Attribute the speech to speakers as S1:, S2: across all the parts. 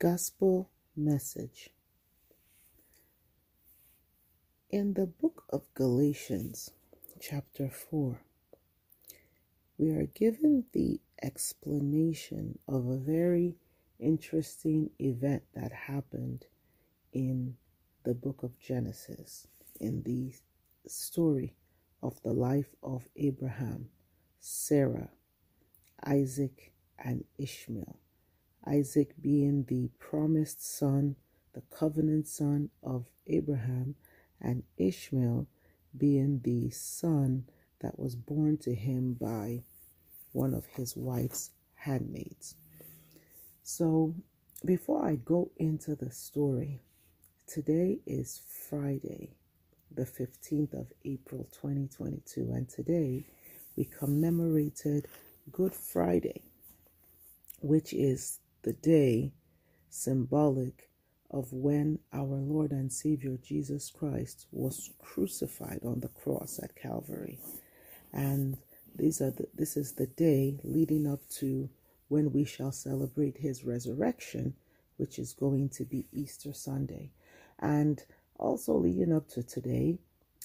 S1: Gospel Message In the book of Galatians, chapter 4, we are given the explanation of a very interesting event that happened in the book of Genesis, in the story of the life of Abraham, Sarah, Isaac, and Ishmael. Isaac being the promised son, the covenant son of Abraham, and Ishmael being the son that was born to him by one of his wife's handmaids. So, before I go into the story, today is Friday, the 15th of April 2022, and today we commemorated Good Friday, which is the day symbolic of when our Lord and Savior Jesus Christ was crucified on the cross at Calvary. And these are the, this is the day leading up to when we shall celebrate his resurrection, which is going to be Easter Sunday. And also leading up to today,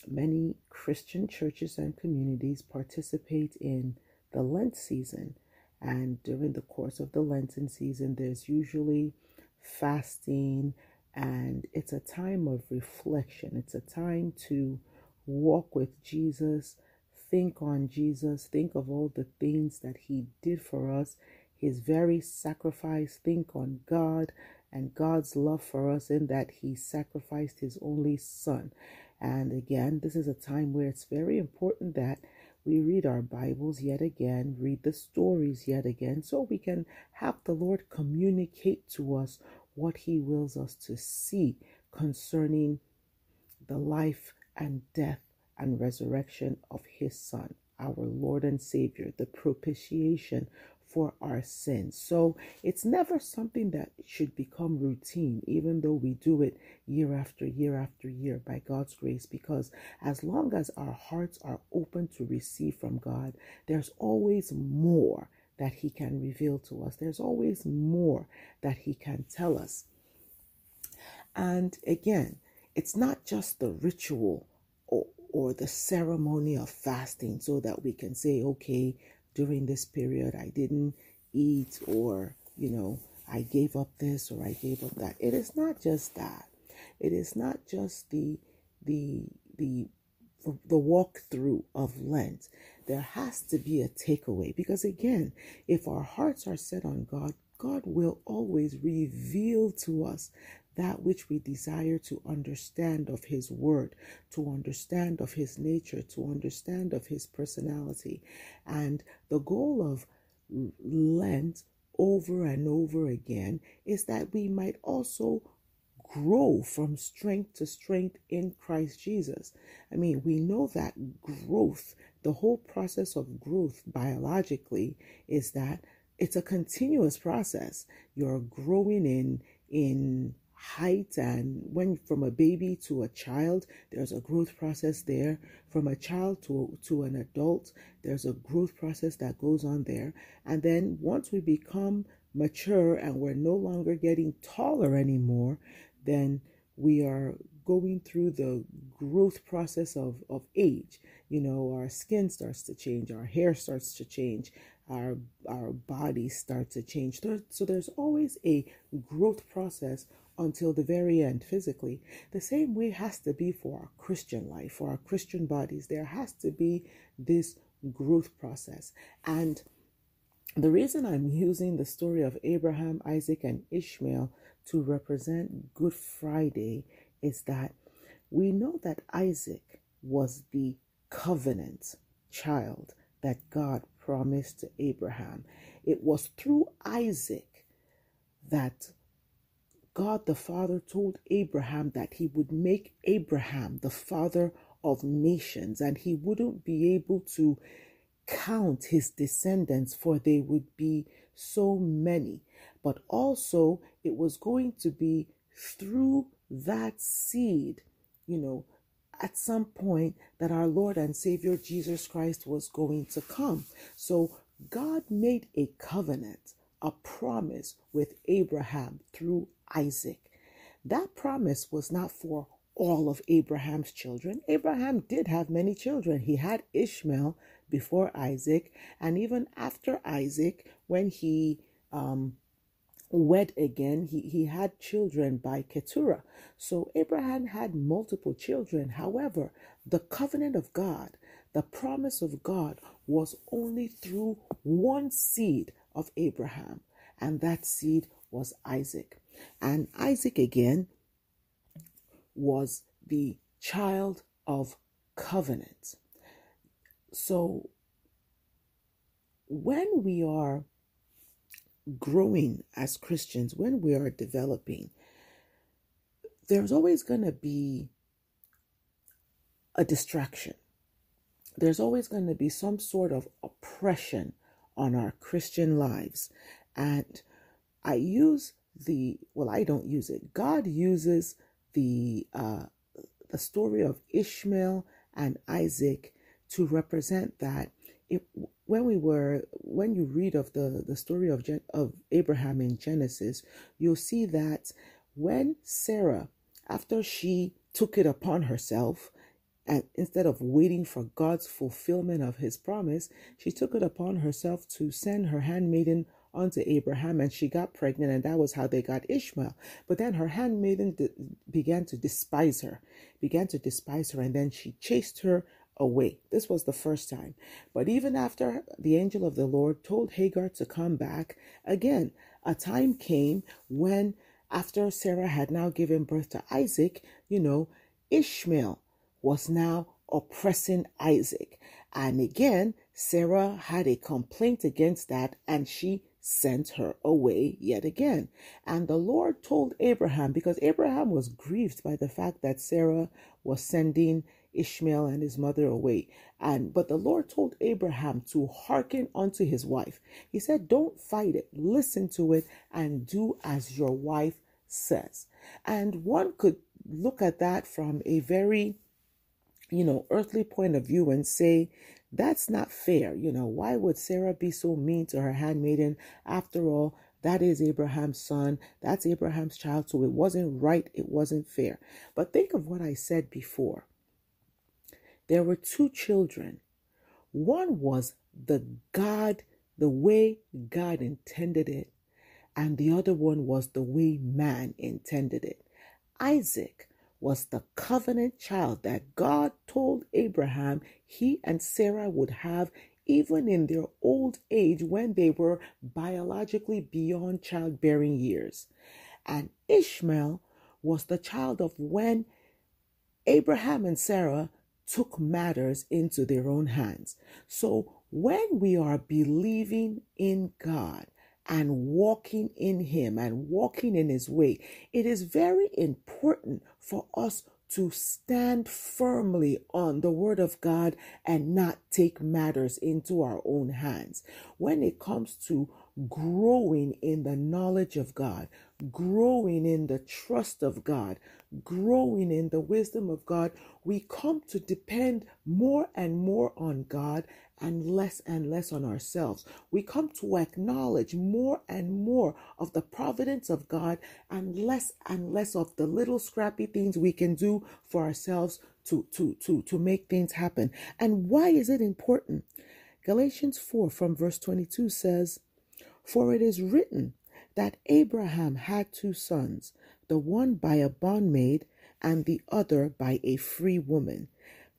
S1: many Christian churches and communities participate in the Lent season, and during the course of the Lenten season, there's usually fasting and it's a time of reflection. It's a time to walk with Jesus, think on Jesus, think of all the things that He did for us, His very sacrifice, think on God and God's love for us in that He sacrificed His only Son. And again, this is a time where it's very important that we read our Bibles yet again, read the stories yet again, so we can have the Lord communicate to us what He wills us to see concerning the life and death and resurrection of His Son, our Lord and Savior, the propitiation for our sins. So it's never something that should become routine, even though we do it year after year after year by God's grace, because as long as our hearts are open to receive from God, there's always more that He can reveal to us, there's always more that He can tell us. And again, it's not just the ritual or, or the ceremony of fasting so that we can say, okay, during this period I didn't eat or, you know, I gave up this or I gave up that. It is not just that. It is not just the the the the walkthrough of Lent. There has to be a takeaway because again, if our hearts are set on God, God will always reveal to us that which we desire to understand of His Word, to understand of His nature, to understand of His personality. And the goal of Lent over and over again is that we might also grow from strength to strength in Christ Jesus. I mean, we know that growth, the whole process of growth biologically is that it's a continuous process. You're growing in in height and when from a baby to a child there's a growth process there from a child to to an adult there's a growth process that goes on there and then once we become mature and we're no longer getting taller anymore then we are going through the growth process of, of age. You know, our skin starts to change, our hair starts to change, our our bodies start to change. So there's always a growth process until the very end physically. The same way has to be for our Christian life, for our Christian bodies. There has to be this growth process. And the reason I'm using the story of Abraham, Isaac, and Ishmael to represent Good Friday is that we know that Isaac was the covenant child that God promised to Abraham. It was through Isaac that God the Father told Abraham that he would make Abraham the father of nations and he wouldn't be able to count his descendants, for they would be so many. But also, it was going to be through that seed, you know, at some point that our Lord and Savior Jesus Christ was going to come. So, God made a covenant a promise with Abraham through Isaac. That promise was not for all of Abraham's children. Abraham did have many children. He had Ishmael before Isaac, and even after Isaac, when he um, wed again, he, he had children by Keturah. So Abraham had multiple children. However, the covenant of God, the promise of God, was only through one seed of Abraham, and that seed was Isaac. And Isaac again was the child of covenant. So when we are growing as Christians, when we are developing, there's always going to be a distraction. There's always going to be some sort of oppression on our Christian lives. And I use the, well, I don't use it. God uses the, uh, the story of Ishmael and Isaac to represent that it, when we were when you read of the the story of of Abraham in Genesis, you'll see that when Sarah, after she took it upon herself, and instead of waiting for God's fulfillment of His promise, she took it upon herself to send her handmaiden unto Abraham, and she got pregnant, and that was how they got Ishmael. But then her handmaiden began to despise her, began to despise her, and then she chased her away. This was the first time. But even after the angel of the Lord told Hagar to come back, again, a time came when, after Sarah had now given birth to Isaac, you know, Ishmael was now oppressing Isaac. And again, Sarah had a complaint against that and she sent her away yet again. And the Lord told Abraham, because Abraham was grieved by the fact that Sarah was sending Ishmael and his mother away. And but the Lord told Abraham to hearken unto his wife. He said, Don't fight it, listen to it, and do as your wife says. And one could look at that from a very you know, earthly point of view and say, that's not fair. You know, why would Sarah be so mean to her handmaiden? After all, that is Abraham's son. That's Abraham's child. So it wasn't right. It wasn't fair. But think of what I said before there were two children. One was the God, the way God intended it, and the other one was the way man intended it. Isaac was the covenant child that God told Abraham he and Sarah would have even in their old age when they were biologically beyond childbearing years. And Ishmael was the child of when Abraham and Sarah took matters into their own hands. So when we are believing in God and walking in Him and walking in His way, it is very important for us to stand firmly on the Word of God and not take matters into our own hands. When it comes to growing in the knowledge of God, growing in the trust of God, growing in the wisdom of God, we come to depend more and more on God and less and less on ourselves. We come to acknowledge more and more of the providence of God and less and less of the little scrappy things we can do for ourselves to, to, to, to make things happen. And why is it important? Galatians 4 from verse 22 says, For it is written that Abraham had two sons, the one by a bondmaid and the other by a free woman.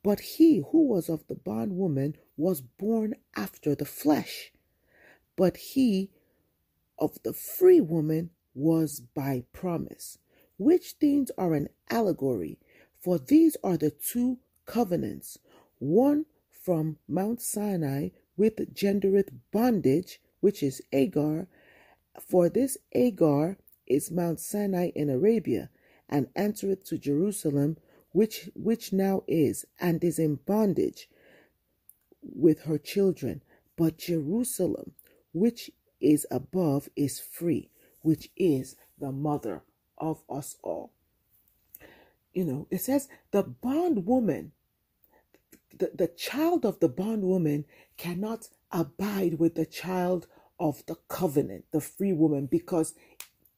S1: But he who was of the bondwoman was born after the flesh, but he of the free woman was by promise. Which things are an allegory, for these are the two covenants one from Mount Sinai with gendereth bondage, which is Agar. For this Agar is Mount Sinai in Arabia, and entereth to Jerusalem, which which now is and is in bondage with her children but jerusalem which is above is free which is the mother of us all. You know it says the bondwoman the, the child of the bondwoman cannot abide with the child of the covenant, the free woman, because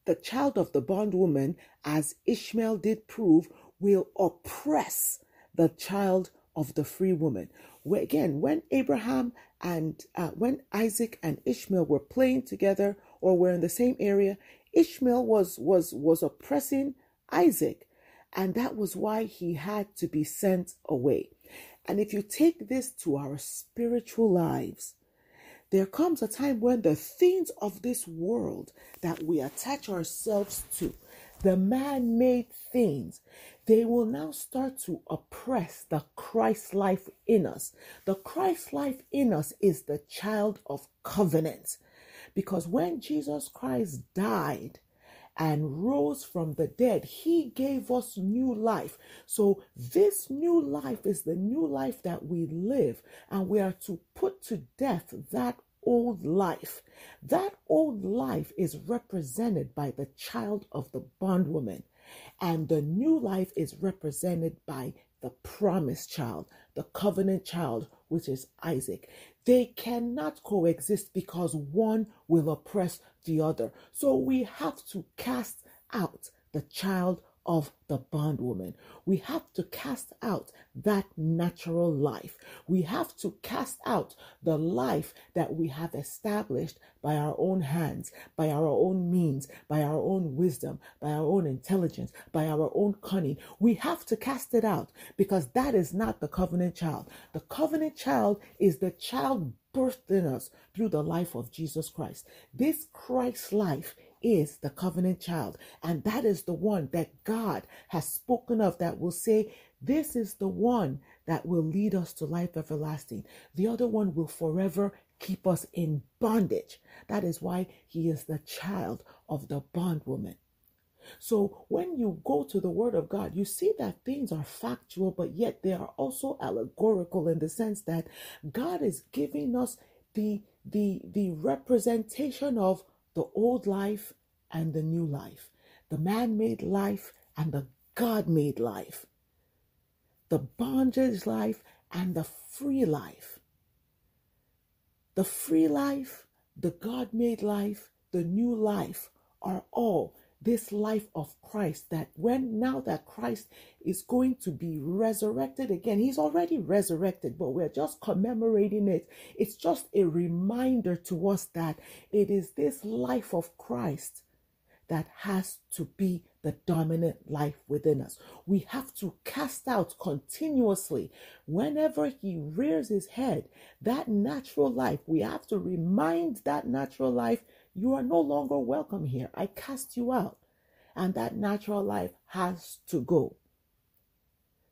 S1: the child of the bondwoman, as Ishmael did prove, will oppress the child of the free woman. Where again, when Abraham and uh, when Isaac and Ishmael were playing together or were in the same area, Ishmael was was was oppressing Isaac, and that was why he had to be sent away. And if you take this to our spiritual lives, there comes a time when the things of this world that we attach ourselves to, the man made things, they will now start to oppress the Christ life in us. The Christ life in us is the child of covenant. Because when Jesus Christ died, and rose from the dead, he gave us new life. So, this new life is the new life that we live, and we are to put to death that old life. That old life is represented by the child of the bondwoman, and the new life is represented by the promised child, the covenant child, which is Isaac. They cannot coexist because one will oppress the other. So we have to cast out the child of the bondwoman. We have to cast out that natural life. We have to cast out the life that we have established by our own hands, by our own means, by our own wisdom, by our own intelligence, by our own cunning. We have to cast it out because that is not the covenant child. The covenant child is the child birthed in us through the life of Jesus Christ. This Christ life is the covenant child. And that is the one that God has spoken of that will say, This is the one that will lead us to life everlasting. The other one will forever keep us in bondage. That is why he is the child of the bondwoman. So when you go to the Word of God, you see that things are factual, but yet they are also allegorical in the sense that God is giving us the the the representation of the old life and the new life, the man made life and the God made life, the bondage life and the free life. The free life, the God made life, the new life are all this life of Christ that when now that Christ is going to be resurrected again, he's already resurrected, but we're just commemorating it. It's just a reminder to us that it is this life of Christ that has to be the dominant life within us. We have to cast out continuously whenever he rears his head that natural life. We have to remind that natural life you are no longer welcome here. I cast you out. And that natural life has to go.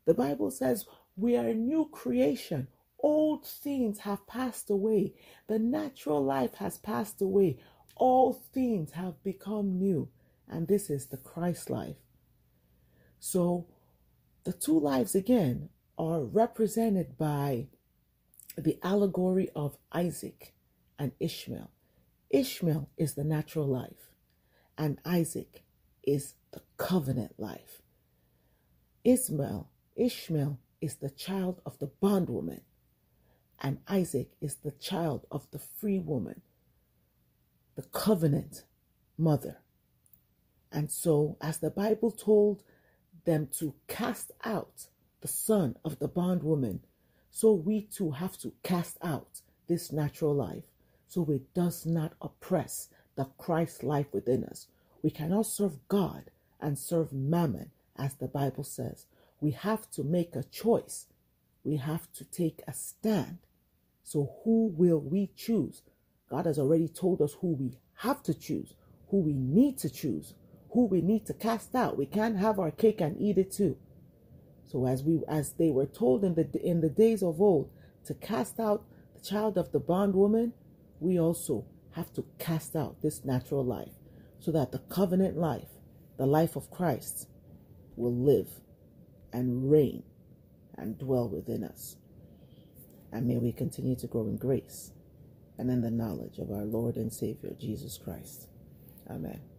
S1: The Bible says we are a new creation. Old things have passed away. The natural life has passed away. All things have become new. And this is the Christ life. So the two lives again are represented by the allegory of Isaac and Ishmael. Ishmael is the natural life, and Isaac is the covenant life. Ismael, Ishmael is the child of the bondwoman, and Isaac is the child of the free woman, the covenant mother. And so, as the Bible told them to cast out the son of the bondwoman, so we too have to cast out this natural life so it does not oppress the Christ life within us. We cannot serve God and serve mammon, as the Bible says. We have to make a choice. We have to take a stand. So, who will we choose? God has already told us who we have to choose, who we need to choose, who we need to cast out. We can't have our cake and eat it too. So, as we as they were told in the in the days of old to cast out the child of the bondwoman, we also have to cast out this natural life so that the covenant life, the life of Christ, will live and reign and dwell within us. And may we continue to grow in grace and in the knowledge of our Lord and Savior, Jesus Christ. Amen.